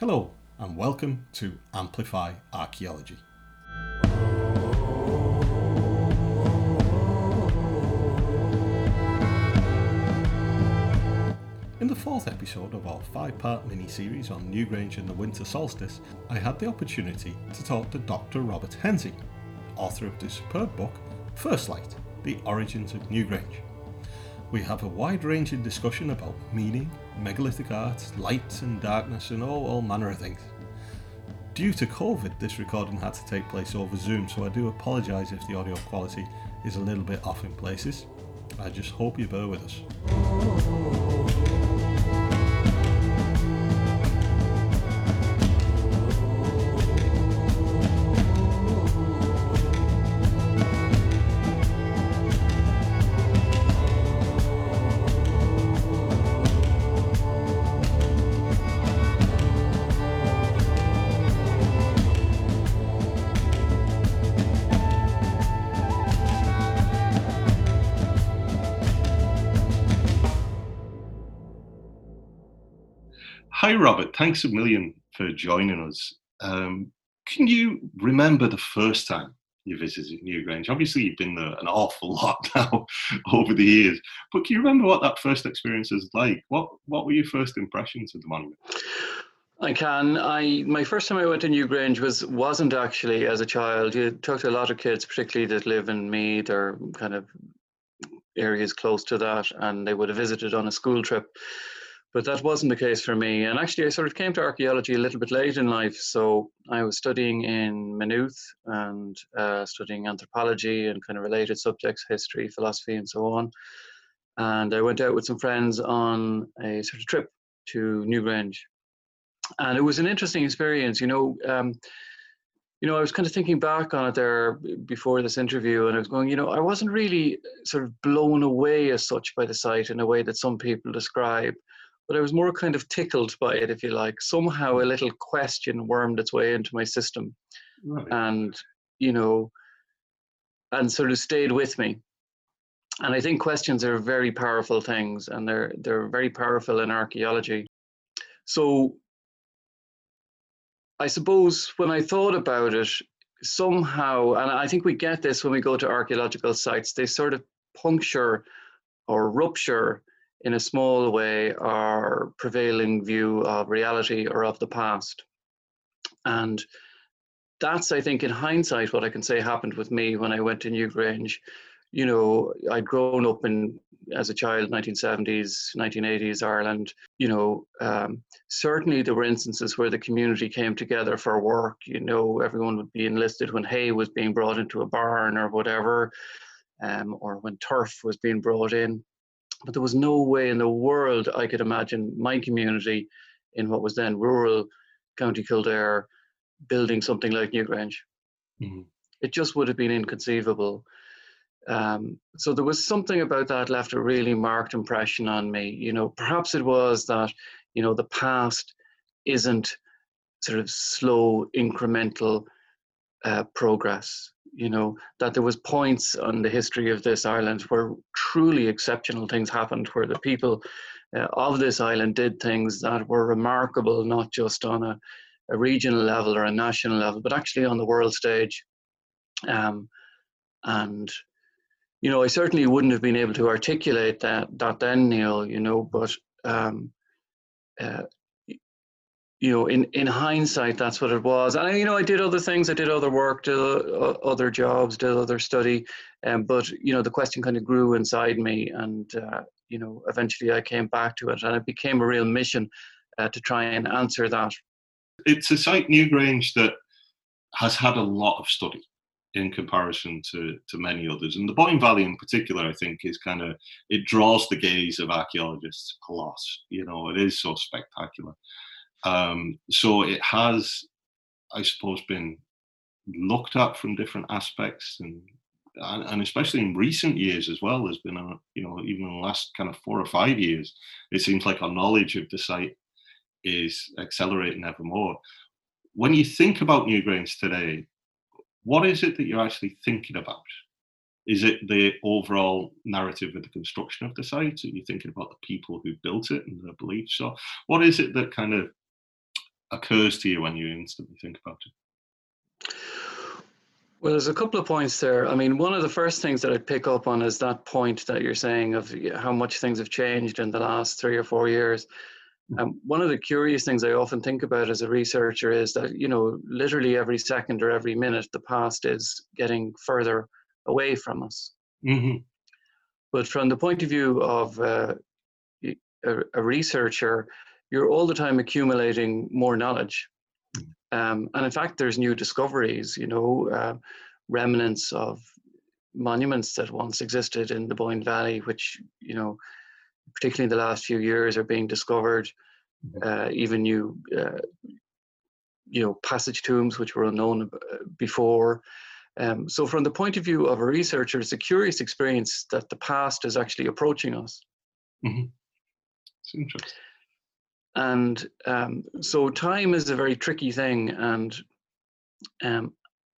Hello, and welcome to Amplify Archaeology. In the fourth episode of our five part mini series on Newgrange and the winter solstice, I had the opportunity to talk to Dr. Robert Hensey, author of the superb book First Light The Origins of Newgrange. We have a wide ranging discussion about meaning, megalithic art, light and darkness, and all, all manner of things. Due to COVID, this recording had to take place over Zoom, so I do apologise if the audio quality is a little bit off in places. I just hope you bear with us. Hi, Robert. Thanks a million for joining us. Um, can you remember the first time you visited Newgrange? Obviously, you've been there an awful lot now over the years, but can you remember what that first experience was like? What What were your first impressions of the monument? I can. I my first time I went to Newgrange was wasn't actually as a child. You talk to a lot of kids, particularly that live in Meath or kind of areas close to that, and they would have visited on a school trip but that wasn't the case for me. And actually, I sort of came to archaeology a little bit late in life. So I was studying in Maynooth and uh, studying anthropology and kind of related subjects, history, philosophy, and so on. And I went out with some friends on a sort of trip to Newgrange. And it was an interesting experience, you know. Um, you know, I was kind of thinking back on it there before this interview, and I was going, you know, I wasn't really sort of blown away as such by the site in a way that some people describe but I was more kind of tickled by it, if you like. Somehow a little question wormed its way into my system, right. and you know, and sort of stayed with me. And I think questions are very powerful things, and they're they're very powerful in archaeology. So, I suppose when I thought about it, somehow, and I think we get this when we go to archaeological sites, they sort of puncture or rupture in a small way our prevailing view of reality or of the past. And that's, I think, in hindsight, what I can say happened with me when I went to Newgrange. You know, I'd grown up in as a child, 1970s, 1980s Ireland. You know, um, certainly there were instances where the community came together for work. You know, everyone would be enlisted when hay was being brought into a barn or whatever, um, or when turf was being brought in but there was no way in the world I could imagine my community in what was then rural County Kildare building something like Newgrange. Mm-hmm. It just would have been inconceivable. Um, so there was something about that left a really marked impression on me. You know, perhaps it was that, you know, the past isn't sort of slow, incremental uh, progress you know that there was points on the history of this island where truly exceptional things happened where the people uh, of this island did things that were remarkable not just on a, a regional level or a national level but actually on the world stage. Um, and you know i certainly wouldn't have been able to articulate that that then neil you know but um, uh, you know, in, in hindsight, that's what it was. And, you know, I did other things. I did other work, did uh, other jobs, did other study. Um, but, you know, the question kind of grew inside me. And, uh, you know, eventually I came back to it and it became a real mission uh, to try and answer that. It's a site, Newgrange, that has had a lot of study in comparison to, to many others. And the Boyne Valley in particular, I think, is kind of, it draws the gaze of archaeologists a lot. You know, it is so spectacular. Um, so it has, I suppose, been looked at from different aspects and, and, especially in recent years as well there's been a you know even in the last kind of four or five years it seems like our knowledge of the site is accelerating ever more when you think about newgrange today what is it that you're actually thinking about? Is it the overall narrative of the construction of the site? Are you thinking about the people who built it and their beliefs? So what is it that kind of occurs to you when you instantly think about it? Well, there's a couple of points there. I mean, one of the first things that I'd pick up on is that point that you're saying of how much things have changed in the last three or four years. Mm. Um, one of the curious things I often think about as a researcher is that, you know, literally every second or every minute, the past is getting further away from us. Mm-hmm. But from the point of view of uh, a, a, researcher, you're all the time accumulating more knowledge. Mm. Um, and in fact, there's new discoveries, you know, uh, remnants of monuments that once existed in the Boyne Valley, which, you know, particularly in the last few years, are being discovered. Mm-hmm. Uh, even new, uh, you know, passage tombs which were unknown uh, before. Um, so, from the point of view of a researcher, it's a curious experience that the past is actually approaching us. Mm-hmm. It's interesting. And um, so, time is a very tricky thing, and um,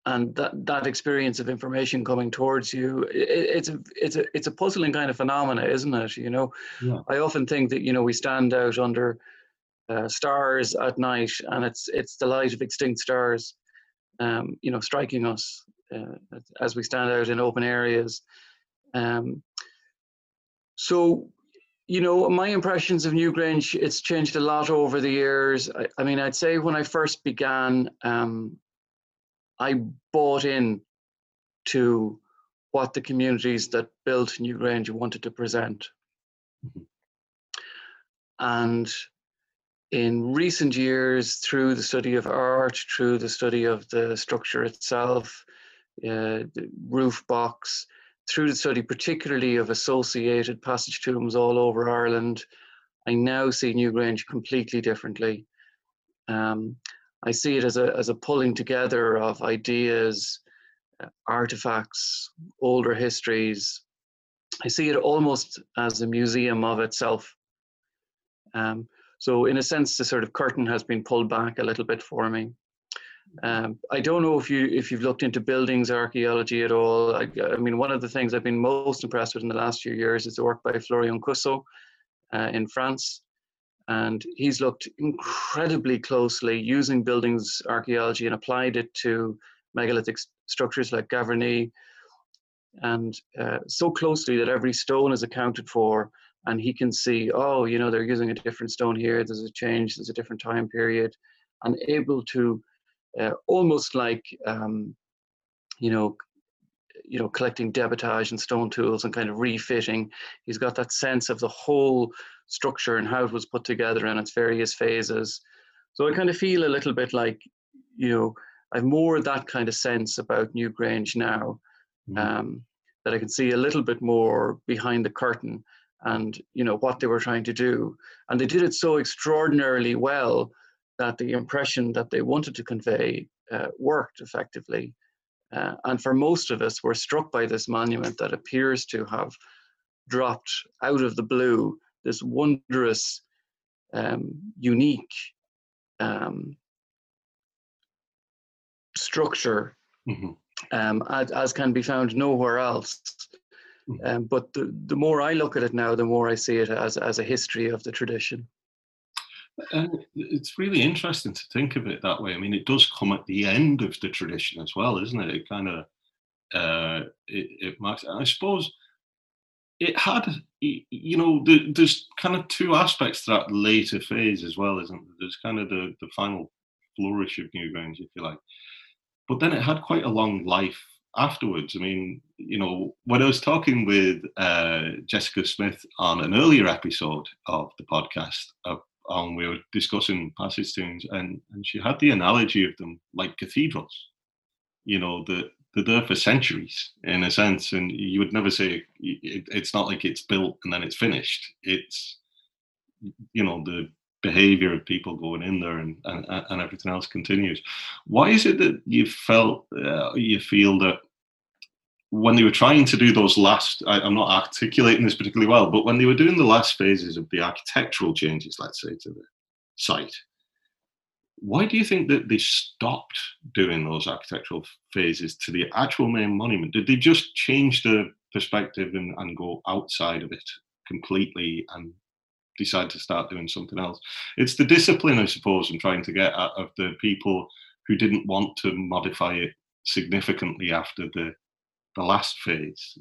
and that that experience of information coming towards you it, it's a it's a it's a puzzling kind of phenomena isn't it you know yeah. i often think that you know we stand out under uh, stars at night and it's it's the light of extinct stars um, you know striking us uh, as we stand out in open areas um, so you know my impressions of newgrange it's changed a lot over the years i, I mean i'd say when i first began um, I bought in to what the communities that built Newgrange wanted to present. Mm-hmm. And in recent years, through the study of art, through the study of the structure itself, uh, the roof box, through the study particularly of associated passage tombs all over Ireland, I now see Newgrange completely differently. Um, I see it as a, as a pulling together of ideas, uh, artifacts, older histories. I see it almost as a museum of itself. Um, so, in a sense, the sort of curtain has been pulled back a little bit for me. Um, I don't know if you if you've looked into buildings archaeology at all. I, I, mean, one of the things I've been most impressed with in the last few years is the work by Florian Cousseau uh, in France, and he's looked incredibly closely using buildings archaeology and applied it to megalithic structures like Gavrinis, and uh, so closely that every stone is accounted for, and he can see, oh, you know, they're using a different stone here. There's a change. There's a different time period, and able to uh, almost like, um, you know, you know, collecting debitage and stone tools and kind of refitting. He's got that sense of the whole structure and how it was put together in its various phases. So I kind of feel a little bit like, you know, I've more that kind of sense about Newgrange now, mm. um, that I can see a little bit more behind the curtain and you know what they were trying to do, and they did it so extraordinarily well that the impression that they wanted to convey uh, worked effectively. Uh, and for most of us, we're struck by this monument that appears to have dropped out of the blue this wondrous, um, unique um, structure mm-hmm. um, as, as, can be found nowhere else. Mm-hmm. Um, but the, the more I look at it now, the more I see it as, as a history of the tradition. And it's really interesting to think of it that way. I mean, it does come at the end of the tradition as well, isn't it? It kind of uh, it, it marks. I suppose it had, you know, the, there's kind of two aspects to that later phase as well, isn't there? There's kind of the, the final flourish of Newgrange, if you like. But then it had quite a long life afterwards. I mean, you know, when I was talking with uh, Jessica Smyth on an earlier episode of the podcast, uh, um, we were discussing passage tombs, and, and she had the analogy of them like cathedrals. You know, the they're there for centuries in a sense, and you would never say it, it's not like it's built and then it's finished. It's you know the behavior of people going in there and, and, and everything else continues. Why is it that you felt uh, you feel that when they were trying to do those last, I, am not articulating this particularly well, but when they were doing the last phases of the architectural changes, let's say to the site, why do you think that they stopped doing those architectural phases to the actual main monument? Did they just change the perspective and, and go outside of it completely and decide to start doing something else. It's the discipline, I suppose, I'm trying to get at of the people who didn't want to modify it significantly after the the last phase.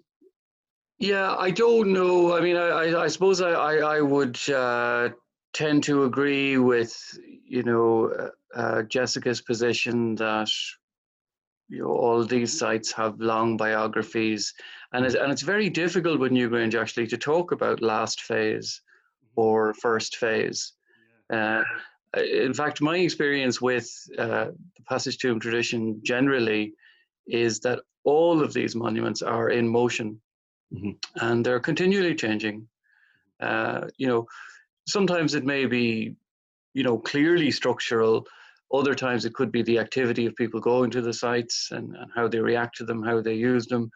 Yeah, I don't know. I mean, I, I, suppose I, I, I would uh, tend to agree with, you know, uh, uh, Jessica's position that you know, all these sites have long biographies, and it's, and it's very difficult with Newgrange actually to talk about last phase or first phase. Uh, in fact, my experience with uh, the Passage Tomb tradition generally is that all of these monuments are in motion mm-hmm. and they're continually changing. Uh, you know, sometimes it may be, you know, clearly structural. Other times it could be the activity of people going to the sites and, and how they react to them, how they use them.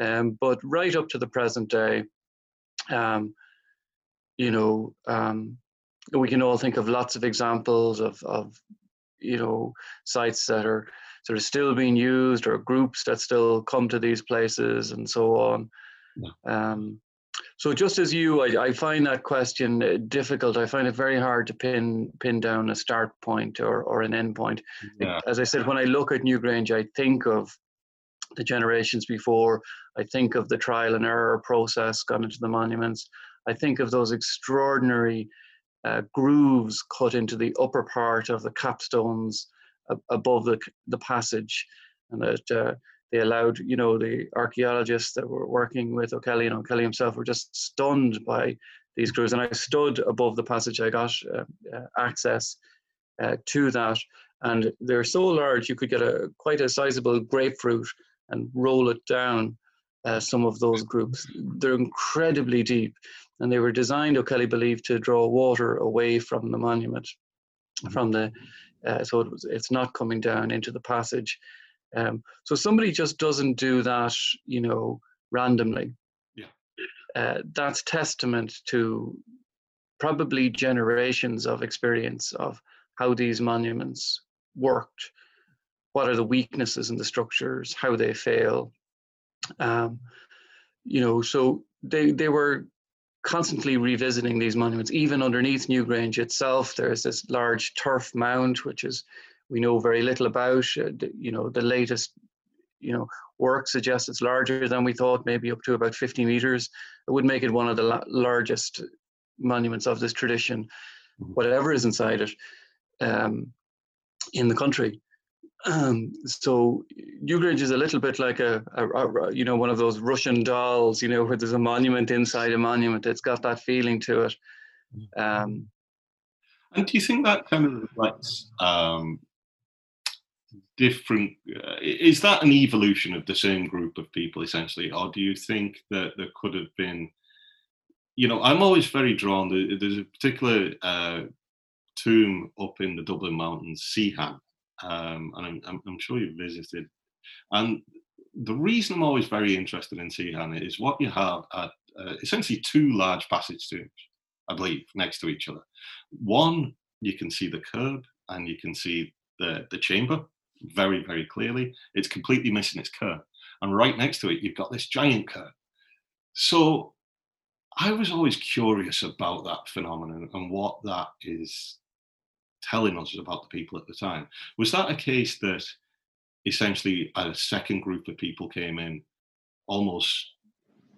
Um, but right up to the present day, um, you know, um, we can all think of lots of examples of, of you know, sites that are sort of still being used or groups that still come to these places and so on. Yeah. Um, so just as you, I, I, find that question uh, difficult. I find it very hard to pin pin down a start point or, or an end point. Yeah. As I said, when I look at Newgrange, I think of the generations before. I think of the trial and error process gone into the monuments. I think of those extraordinary uh, grooves cut into the upper part of the capstones above the, the passage and that uh, they allowed, you know, the archaeologists that were working with O'Kelly and O'Kelly himself were just stunned by these grooves. And I stood above the passage. I got uh, uh, access uh, to that, and they're so large you could get a quite a sizable grapefruit and roll it down. Uh, some of those groups, they're incredibly deep, and they were designed, O'Kelly believed, to draw water away from the monument, from the uh, so it was, it's not coming down into the passage. Um, so somebody just doesn't do that, you know, randomly. Yeah. Uh, that's testament to probably generations of experience of how these monuments worked, what are the weaknesses in the structures, how they fail. Um, you know, so they they were constantly revisiting these monuments. Even underneath Newgrange itself, there's this large turf mound, which is we know very little about. Uh, you know, the latest you know work suggests it's larger than we thought, maybe up to about 50 meters. It would make it one of the la- largest monuments of this tradition, mm-hmm. whatever is inside it, um, in the country. Um, so Newgrange is a little bit like a, a, a, you know one of those Russian dolls, you know, where there's a monument inside a monument. It's got that feeling to it. Um, and do you think that kind of reflects um, different? Uh, is that an evolution of the same group of people essentially, or do you think that there could have been? You know, I'm always very drawn. There's a particular uh, tomb up in the Dublin Mountains, Seahan, um, and I'm, I'm, I'm, sure you've visited. And the reason I'm always very interested in Seahan is what you have at uh, essentially two large passage tombs, I believe, next to each other. One, you can see the curb and you can see the, the chamber very, very clearly. It's completely missing its curb. And right next to it, you've got this giant curb. So I was always curious about that phenomenon and what that is telling us about the people at the time. Was that a case that essentially a second group of people came in, almost,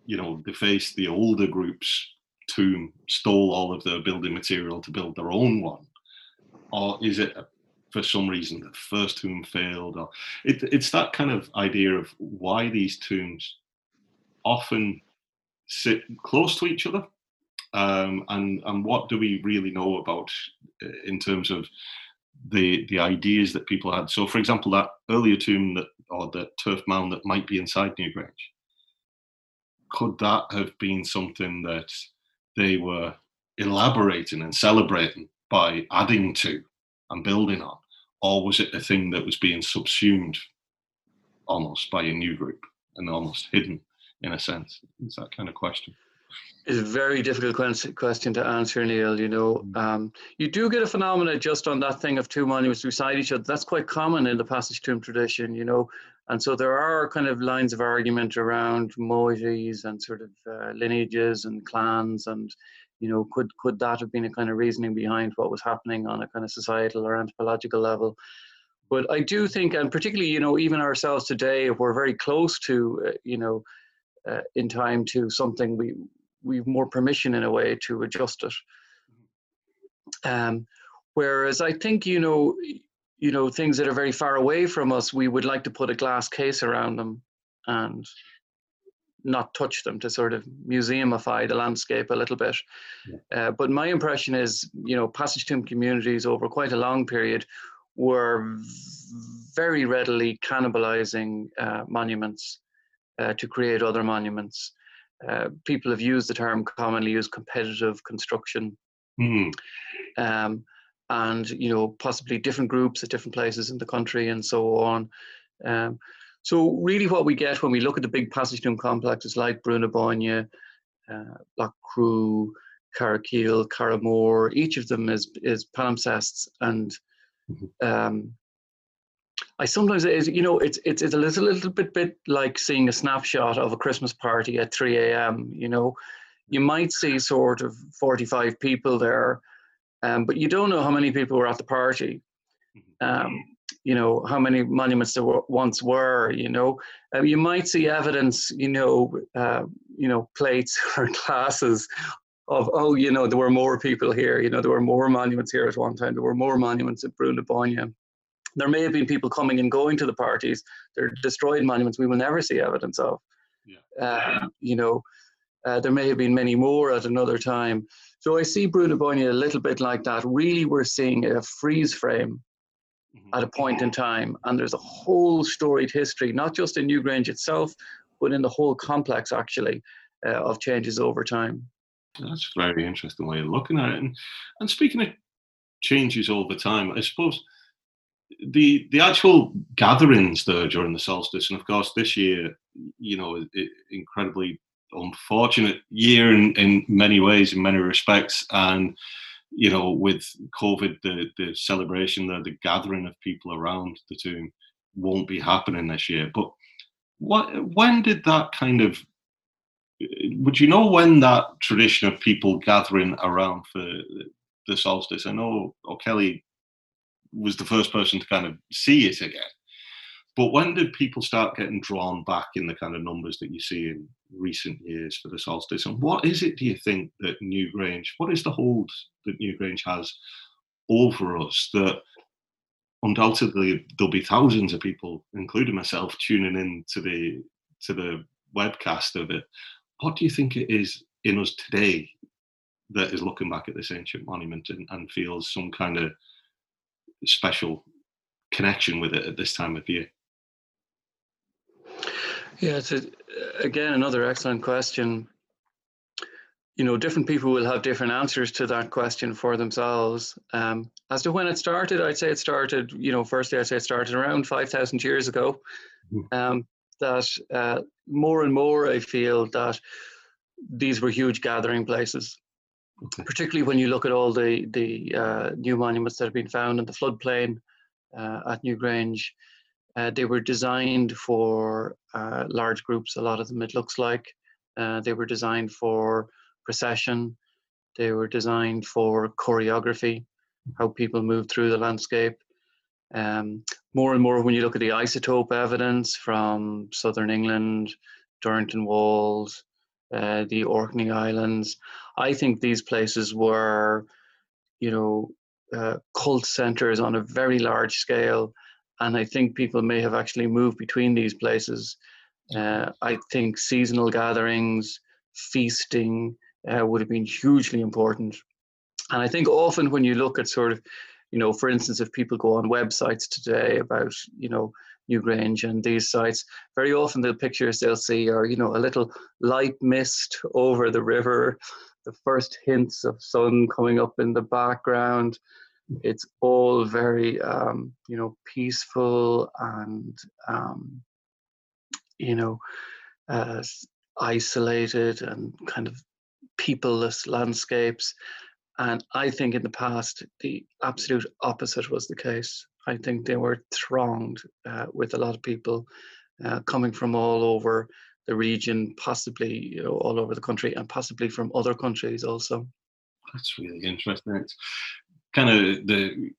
you know, defaced the older group's tomb, stole all of their building material to build their own one? Or is it uh, for some reason the first tomb failed? Or it, it's that kind of idea of why these tombs often sit close to each other um, and and what do we really know about uh, in terms of the the ideas that people had. So, for example, that earlier tomb that or the turf mound that might be inside Newgrange, could that have been something that they were elaborating and celebrating by adding to and building on, or was it a thing that was being subsumed almost by a new group and almost hidden in a sense? It's that kind of question. It's a very difficult question to answer, Neil. You know, mm. um, you do get a phenomenon just on that thing of two monuments beside each other. That's quite common in the passage tomb tradition, you know. And so there are kind of lines of argument around moieties and sort of uh, lineages and clans and, you know, could could that have been a kind of reasoning behind what was happening on a kind of societal or anthropological level? But I do think, and particularly, you know, even ourselves today, if we're very close to, uh, you know, uh, in time to something we we've more permission in a way to adjust it. Um, whereas I think you know you know things that are very far away from us, we would like to put a glass case around them and not touch them to sort of museumify the landscape a little bit. Yeah. Uh, but my impression is, you know, passage tomb communities over quite a long period were very readily cannibalizing uh, monuments uh, to create other monuments. Uh, people have used the term commonly used competitive construction. Mm. Um, and you know possibly different groups at different places in the country and so on. Um, so really, what we get when we look at the big passage tomb complexes like Brú na Bóinne, uh, Lough Crew, Carrowkeel, Carrowmore, each of them is is palimpsests, and mm-hmm. um, I sometimes is you know it's it's it's a little, little bit bit like seeing a snapshot of a Christmas party at 3 a.m. You know, you might see sort of 45 people there, um, but you don't know how many people were at the party. Mm-hmm. Um, you know how many monuments there were, once were. You know, uh, you might see evidence. You know, uh, you know plates or glasses of oh you know there were more people here. You know there were more monuments here at one time. There were more monuments at Brú na Bóinne there may have been people coming and going to the parties. They're destroyed monuments we will never see evidence of. Yeah. Uh, you know, uh, there may have been many more at another time. So I see Brú na a little bit like that. Really, we're seeing a freeze frame mm-hmm. at a point in time, and there's a whole storied history, not just in Newgrange itself, but in the whole complex actually uh, of changes over time. That's a very interesting way of looking at it. And, and speaking of changes over time, I suppose the the actual gatherings during the solstice, and of course this year, you know, it, incredibly unfortunate year in, in many ways, in many respects, and you know, with COVID, the the celebration, the the gathering of people around the tomb won't be happening this year. But what when did that kind of would you know when that tradition of people gathering around for the solstice? I know oh, O'Kelly was the first person to kind of see it again. But when did people start getting drawn back in the kind of numbers that you see in recent years for the solstice? And what is it, do you think, that Newgrange, what is the hold that Newgrange has over us that undoubtedly there'll be thousands of people, including myself, tuning in to the to the webcast of it. What do you think it is in us today that is looking back at this ancient monument and, and feels some kind of special connection with it at this time of year? Yeah, it's a, again another excellent question. You know, different people will have different answers to that question for themselves. Um, as to when it started, I'd say it started. You know, firstly, I'd say it started around five thousand years ago. Hmm. Um, that uh, more and more, I feel that these were huge gathering places okay. particularly when you look at all the the uh, new monuments that have been found in the floodplain uh, at Newgrange. Uh, they were designed for uh, large groups. A lot of them, it looks like, uh, they were designed for procession. They were designed for choreography, how people move through the landscape. Um, more and more, when you look at the isotope evidence from southern England, Durrington Walls, uh, the Orkney Islands. I think these places were, you know, uh, cult centers on a very large scale, and I think people may have actually moved between these places. Uh, I think seasonal gatherings, feasting uh, would have been hugely important. And I think often when you look at sort of, you know, for instance, if people go on websites today about, you know, Newgrange and these sites, very often the pictures they'll see are, you know, a little light mist over the river, the first hints of sun coming up in the background. It's all very, um, you know, peaceful and, um, you know, uh, isolated and kind of peopleless landscapes. And I think in the past, the absolute opposite was the case. I think they were thronged uh, with a lot of people uh, coming from all over the region, possibly you know, all over the country, and possibly from other countries also. That's really interesting. It's kind of the,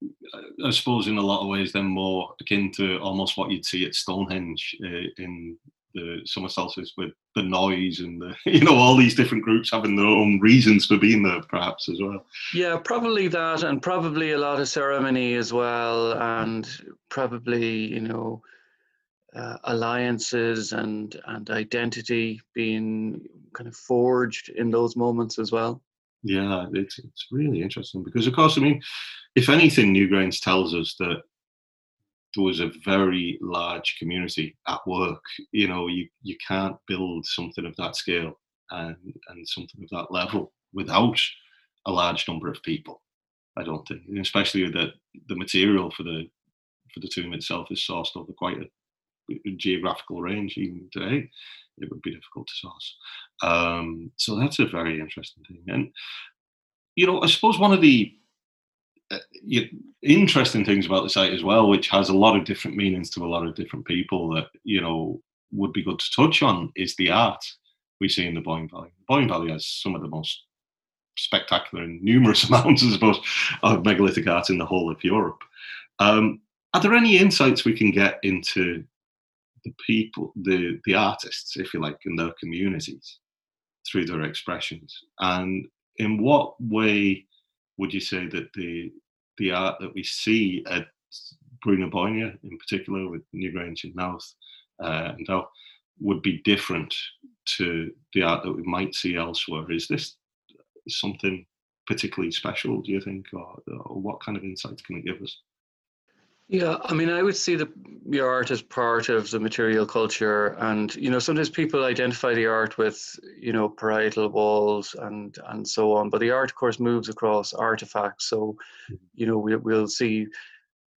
I suppose, in a lot of ways, then more akin to almost what you'd see at Stonehenge uh, in the summer solstice with the noise and the, you know all these different groups having their own reasons for being there perhaps as well yeah probably that and probably a lot of ceremony as well and probably you know uh, alliances and and identity being kind of forged in those moments as well. Yeah, it's it's really interesting because of course, I mean, if anything, Newgrange tells us that there was a very large community at work. You know, you you can't build something of that scale and and something of that level without a large number of people. I don't think, especially that the material for the for the tomb itself is sourced over quite a geographical range even today, it would be difficult to source. Um, so that's a very interesting thing. And, you know, I suppose one of the interesting things about the site as well, which has a lot of different meanings to a lot of different people that, you know, would be good to touch on is the art we see in the Boyne Valley. Boyne Valley has some of the most spectacular and numerous amounts, I suppose, of megalithic art in the whole of Europe. Um, are there any insights we can get into the people, the the artists, if you like, in their communities through their expressions. And in what way would you say that the the art that we see at Brú na in particular with Newgrange and Knowth, uh, and how would be different to the art that we might see elsewhere? Is this something particularly special, do you think, or, or what kind of insights can it give us? Yeah, I mean, I would see the, the art as part of the material culture, and you know, sometimes people identify the art with you know parietal walls and and so on, but the art, of course, moves across artifacts. So, mm-hmm. you know, we, we'll see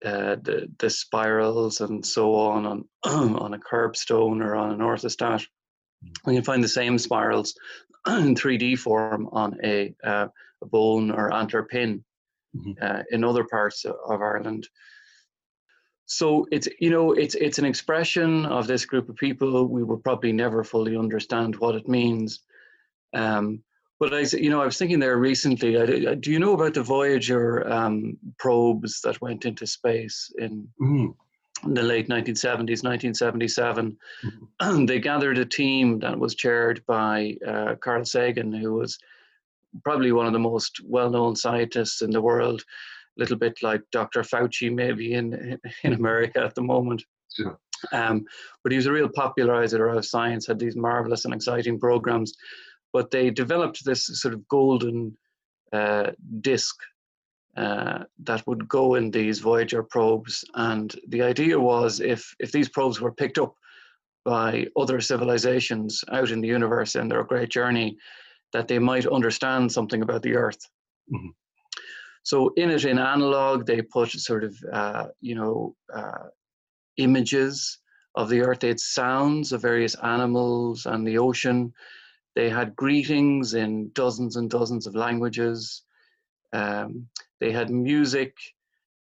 uh, the the spirals and so on on on a curbstone or on an orthostat. Mm-hmm. We can find the same spirals in 3D form on a, uh, a bone or antler pin mm-hmm. uh, in other parts of Ireland so it's you know it's it's an expression of this group of people we will probably never fully understand what it means um, but I, you know, I was thinking there recently. I, do you know about the Voyager um, probes that went into space in, mm. in the late 1970s, 1977? Mm. they gathered a team that was chaired by uh, Carl Sagan, who was probably one of the most well-known scientists in the world little bit like Dr. Fauci maybe in in. America at the moment. Sure. Um, but he was a real popularizer of science, had these marvelous and exciting programs. But they developed this sort of golden uh, disc uh, that would go in these Voyager probes. And the idea was if, if these probes were picked up by other civilizations out in the universe in their great journey, that they might understand something about the Earth. Mm-hmm. So in it, in analog, they put sort of, uh, you know, uh, images of the earth. They had sounds of various animals and the ocean. They had greetings in dozens and dozens of languages. Um, they had music,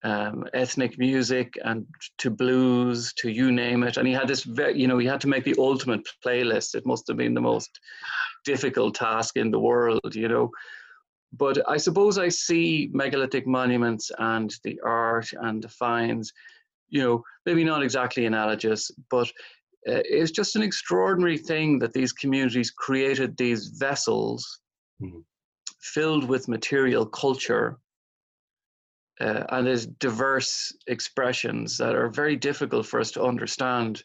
um, ethnic music, and to blues, to you name it. And he had this, very, you know, he had to make the ultimate playlist. It must have been the most difficult task in the world, you know. But I suppose I see megalithic monuments and the art and the finds, you know, maybe not exactly analogous, but uh, it's just an extraordinary thing that these communities created these vessels mm-hmm. filled with material culture uh, and as diverse expressions that are very difficult for us to understand.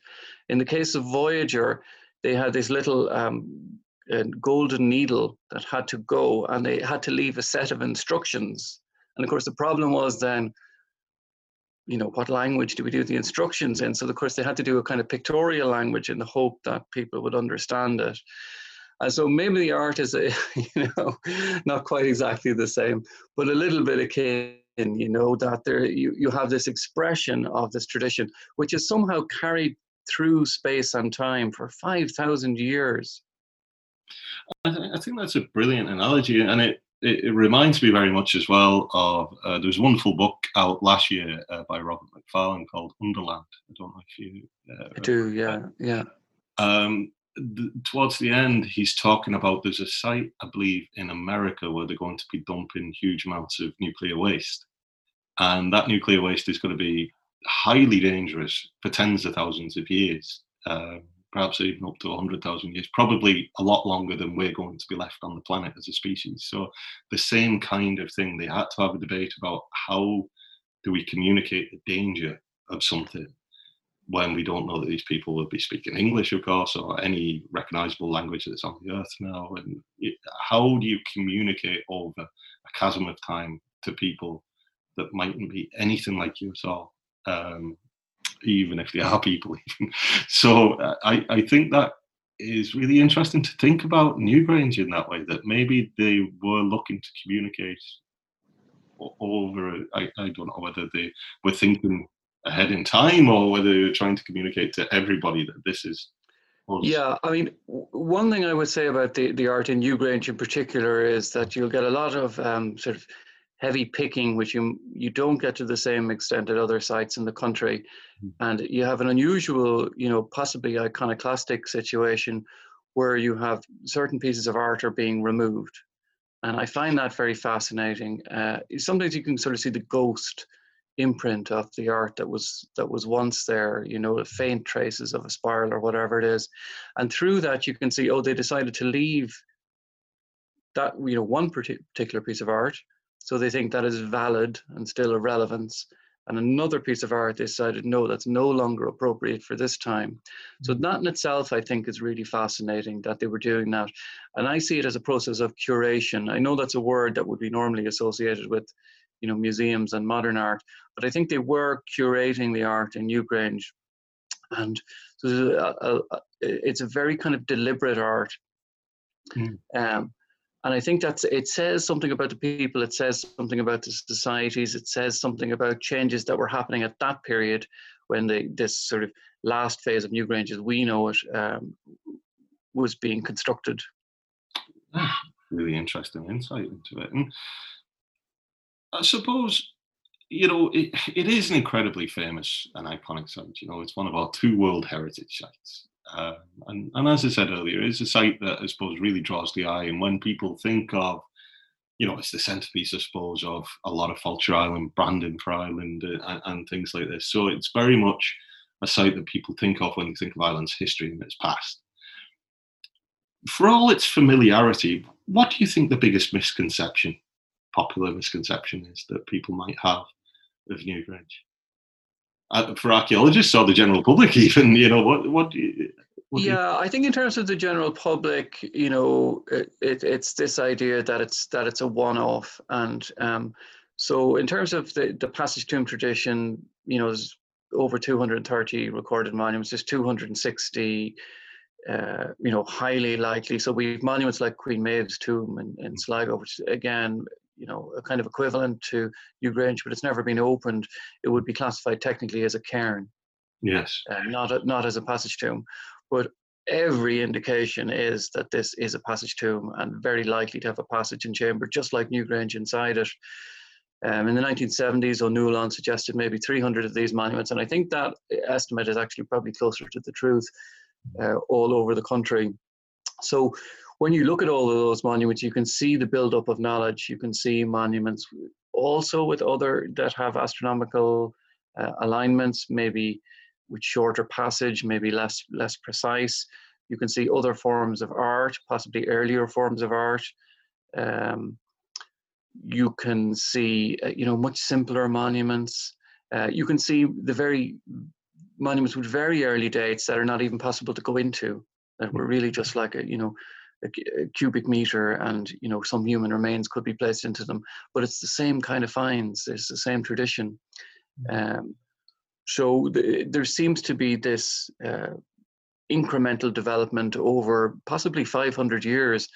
In the case of Voyager, they had this little um, a golden needle that had to go and they had to leave a set of instructions. And of course, the problem was then, you know, what language do we do the instructions in? So, of course, they had to do a kind of pictorial language in the hope that people would understand it. And so maybe the art is, a, you know, not quite exactly the same, but a little bit akin, you know, that there you, you have this expression of this tradition, which is somehow carried through space and time for 5,000 years I, th- I, think that's a brilliant analogy, and it, it, reminds me very much as well of uh, there was a wonderful book out last year uh, by Robert Macfarlane called Underland. I don't know if you. Uh, I do, yeah, yeah. Um, the, towards the end, he's talking about there's a site, I believe, in America where they're going to be dumping huge amounts of nuclear waste, and that nuclear waste is going to be highly dangerous for tens of thousands of years. Um, perhaps even up to 100,000 years, probably a lot longer than we're going to be left on the planet as a species. So, the same kind of thing, they had to have a debate about how do we communicate the danger of something when we don't know that these people will be speaking English, of course, or any recognizable language that's on the earth now. And it, how do you communicate over a chasm of time to people that mightn't be anything like you at all? Um, even if they are people. so uh, I, I think that is really interesting to think about Newgrange in that way, that maybe they were looking to communicate over, I, I don't know whether they were thinking ahead in time or whether they were trying to communicate to everybody that this is yeah, I mean, one thing I would say about the, the art in Newgrange in particular is that you'll get a lot of um, sort of heavy picking, which you you don't get to the same extent at other sites in the country, mm. and you have an unusual, you know, possibly iconoclastic situation where you have certain pieces of art are being removed, and I find that very fascinating. Uh, sometimes you can sort of see the ghost imprint of the art that was that was once there you know faint traces of a spiral or whatever it is and through that you can see oh they decided to leave that you know one particular piece of art so they think that is valid and still of relevance. And another piece of art, they decided, no, that's no longer appropriate for this time. So mm-hmm. that in itself, I think, is really fascinating that they were doing that. And I see it as a process of curation. I know that's a word that would be normally associated with, you know, museums and modern art, but I think they were curating the art in Newgrange. And so it's a very kind of deliberate art. Mm. Um, and I think that's it says something about the people, it says something about the societies, it says something about changes that were happening at that period when the this sort of last phase of Newgrange as we know it um, was being constructed. Ah, really interesting insight into it. And I suppose, you know, it, it is an incredibly famous and iconic site. You know, it's one of our two World Heritage sites. Um, and, and as I said earlier, it's a site that I suppose really draws the eye. And when people think of, you know, it's the centerpiece, I suppose, of a lot of Fáilte Ireland, branding for Ireland, uh, and, and, things like this. So it's very much a site that people think of when they think of Ireland's history and its past. For all its familiarity, what do you think the biggest misconception, popular misconception, is that people might have of Newgrange? uh, for archaeologists or the general public even you know what what, what yeah i think in terms of the general public you know it, it, it's this idea that it's that it's a one-off and um, so in terms of the, the passage tomb tradition you know there's over 230 recorded monuments there's 260 uh, you know, highly likely. So we have monuments like Queen Maeve's tomb in, in Sligo, which again you know, a kind of equivalent to Newgrange, but it's never been opened, it would be classified technically as a cairn. Yes. Uh, not a, not as a passage tomb, but every indication is that this is a passage tomb and very likely to have a passage and chamber, just like Newgrange inside it. Um, in the 1970s, O'Neill suggested maybe 300 of these monuments, and I think that estimate is actually probably closer to the truth uh, all over the country. So when you look at all of those monuments, you can see the buildup of knowledge. You can see monuments also with other that have astronomical uh, alignments, maybe with shorter passage, maybe less less precise. You can see other forms of art, possibly earlier forms of art. Um, you can see, uh, you know, much simpler monuments. Uh, you can see the very monuments with very early dates that are not even possible to go into, that were really just like a, you know, a, a cubic meter and you know some human remains could be placed into them but it's the same kind of finds it's the same tradition mm. um, so the, there seems to be this uh, incremental development over possibly 500 years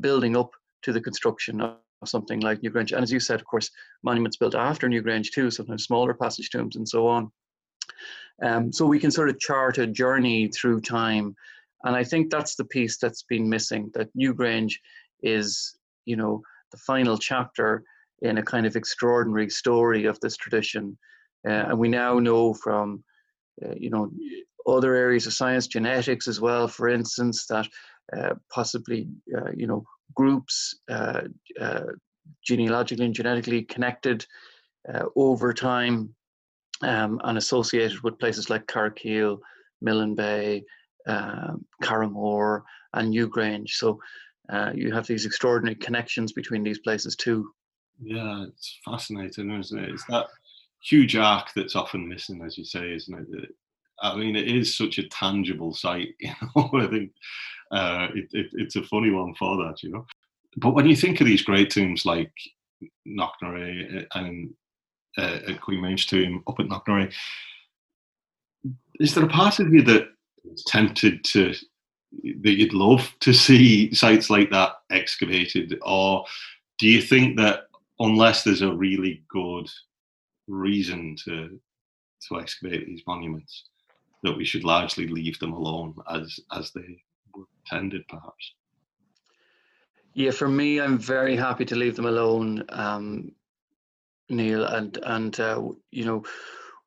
building up to the construction of something like Newgrange. And as you said, of course, monuments built after Newgrange too, sometimes smaller passage tombs and so on. Um, so we can sort of chart a journey through time And I think that's the piece that's been missing. That Newgrange is, you know, the final chapter in a kind of extraordinary story of this tradition. Uh, and we now know from, uh, you know, other areas of science, genetics as well, for instance, that uh, possibly, uh, you know, groups uh, uh, genealogically and genetically connected over time um, and associated with places like Carrowkeel, Milne um, Carrowmore, and Newgrange. So you have these extraordinary connections between these places too. Yeah, it's fascinating, isn't it? It's that huge arc that's often missing, as you say, isn't it? I mean, it is such a tangible site, you know. I think uh, it, it, it's a funny one for that, you know. But when you think of these great tombs like Knocknarea and uh, Queen Maeve's tomb up at Knocknarea, is there a part of you that is tempted to that you'd love to see sites like that excavated, or do you think that unless there's a really good reason to to excavate these monuments, that we should largely leave them alone as as they were intended, perhaps. Yeah, for me, I'm very happy to leave them alone, um, Neil, and and uh, you know,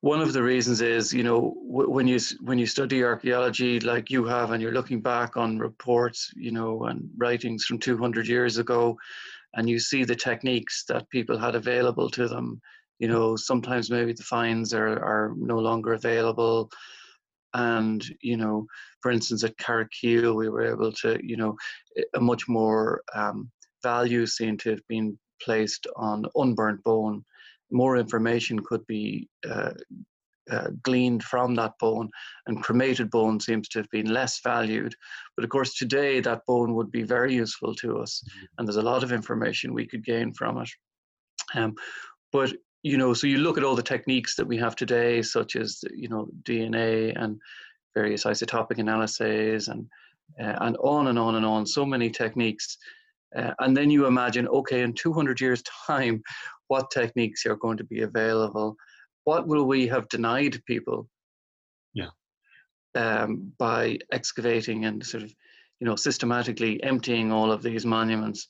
one of the reasons is you know w- when you when you study archaeology like you have, and you're looking back on reports, you know, and writings from 200 years ago, and you see the techniques that people had available to them. You know, sometimes maybe the finds are are no longer available. And you know for instance at Carrowkeel we were able to you know a much more um, value seemed to have been placed on unburnt bone. More information could be uh, uh, gleaned from that bone and cremated bone seems to have been less valued. But of course today that bone would be very useful to us mm-hmm. and there's a lot of information we could gain from it. Um, but you know, so you look at all the techniques that we have today, such as you know DNA and various isotopic analyses and uh, and on and on and on. So many techniques, uh, and then you imagine, okay, in 200 years' time, what techniques are going to be available? What will we have denied people? Yeah. Um, by excavating and sort of, you know, systematically emptying all of these monuments.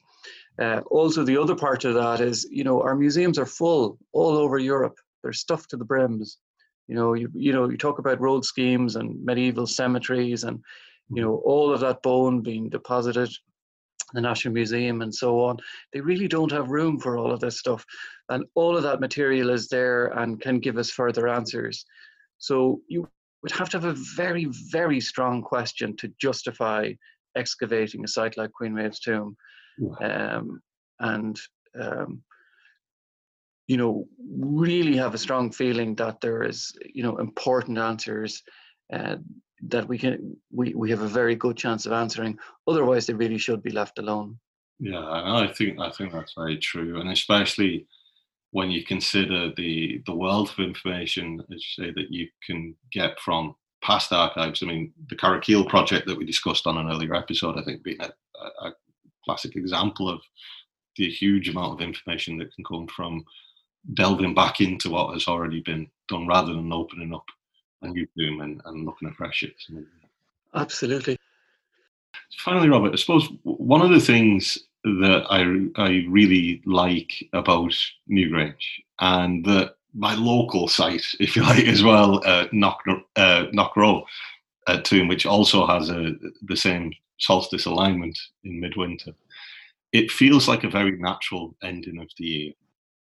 Uh, also, the other part of that is, you know, our museums are full all over Europe. There's stuff to the brims. You know, you you know, you talk about road schemes and medieval cemeteries, and you know, all of that bone being deposited in the National Museum and so on. They really don't have room for all of this stuff, and all of that material is there and can give us further answers. So you would have to have a very, very strong question to justify excavating a site like Queen Maeve's tomb um, and um, you know really have a strong feeling that there is you know important answers uh, that we can we, we have a very good chance of answering. Otherwise they really should be left alone. Yeah i think i think that's very true and especially when you consider the the wealth of information as you say that you can get from past archives. I mean the Carrowkeel project that we discussed on an earlier episode i think being a, a, classic example of the huge amount of information that can come from delving back into what has already been done rather than opening up a new room and, and looking afresh at Absolutely. Finally, Robert, I suppose one of the things that I, I really like about Newgrange and that my local site, if you like, as well, uh, Knock, uh, Knockroe uh, tomb, which also has a, the same solstice alignment in midwinter, it feels like a very natural ending of the year,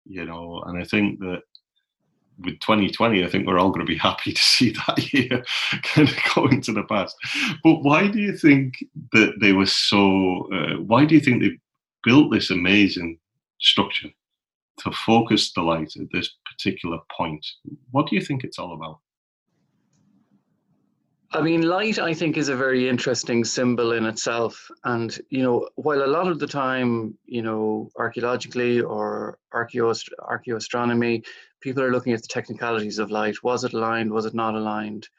you know. And I think that with 2020, I think we're all going to be happy to see that year kind of going to the past. But why do you think that they were so? Uh, why do you think they built this amazing structure to focus the light at this particular point? What do you think it's all about? I mean, light, I think, is a very interesting symbol in itself. And, you know, while a lot of the time, you know, archaeologically or archaeoast- archaeoastronomy, people are looking at the technicalities of light. Was it aligned? Was it not aligned?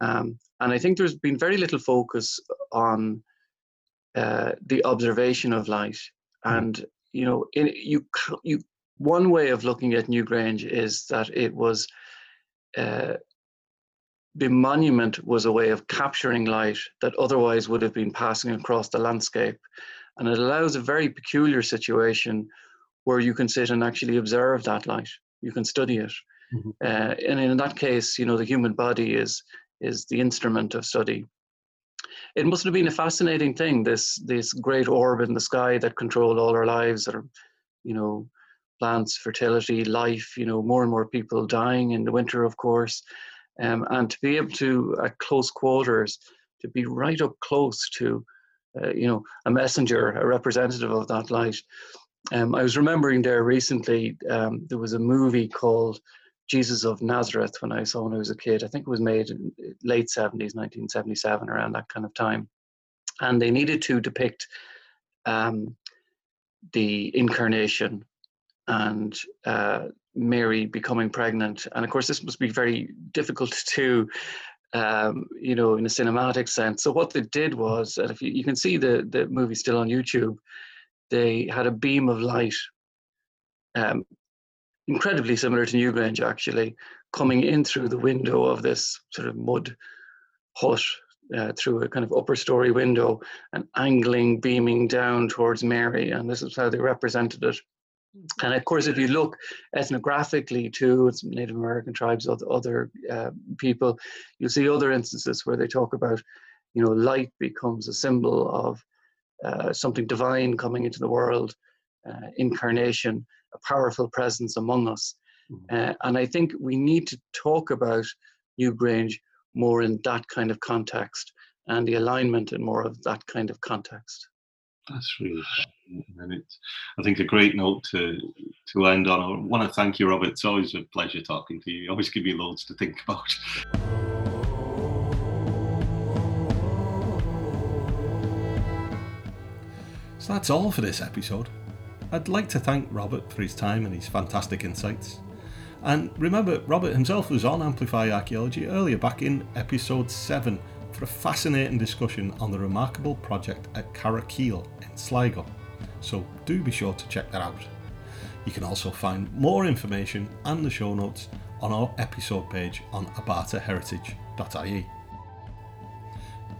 Um, and I think there's been very little focus on uh, the observation of light. And, you know, in, you, you, one way of looking at Newgrange is that it was uh, the monument was a way of capturing light that otherwise would have been passing across the landscape. And it allows a very peculiar situation where you can sit and actually observe that light. You can study it. Mm-hmm. Uh, and in that case, you know, the human body is is the instrument of study. It must have been a fascinating thing, this this great orb in the sky that controlled all our lives, that are, you know, plants, fertility, life, you know, more and more people dying in the winter, of course. Um, and to be able to, at close quarters, to be right up close to, uh, you know, a messenger, a representative of that light. Um, I was remembering there recently, um, there was a movie called Jesus of Nazareth when I saw when I was a kid. I think it was made in late 70s, 1977, around that kind of time. And they needed to depict um, the incarnation and uh, Mary becoming pregnant. And of course, this must be very difficult to um, you know, in a cinematic sense. So what they did was, and if you, you can see the the movie still on YouTube, they had a beam of light, um, incredibly similar to Newgrange actually, coming in through the window of this sort of mud hut uh, through a kind of upper story window and angling, beaming down towards Mary. And this is how they represented it. And of course, if you look ethnographically too, it's Native American tribes, other, other uh, people, you'll see other instances where they talk about, you know, light becomes a symbol of uh, something divine coming into the world, uh, incarnation, a powerful presence among us. Mm-hmm. Uh, and I think we need to talk about Newgrange more in that kind of context and the alignment in more of that kind of context. That's really and it's I think a great note to to end on. I want to thank you, Robert. It's always a pleasure talking to you. You always give me loads to think about. So that's all for this episode. I'd like to thank Robert for his time and his fantastic insights. And remember, Robert himself was on Amplify Archaeology earlier back in episode 7 for a fascinating discussion on the remarkable project at Carrowkeel in Sligo. So do be sure to check that out. You can also find more information and the show notes on our episode page on abartaheritage.ie.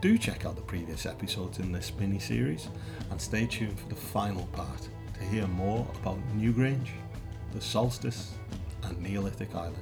Do check out the previous episodes in this mini series and stay tuned for the final part to hear more about Newgrange, the solstice, and Neolithic Ireland.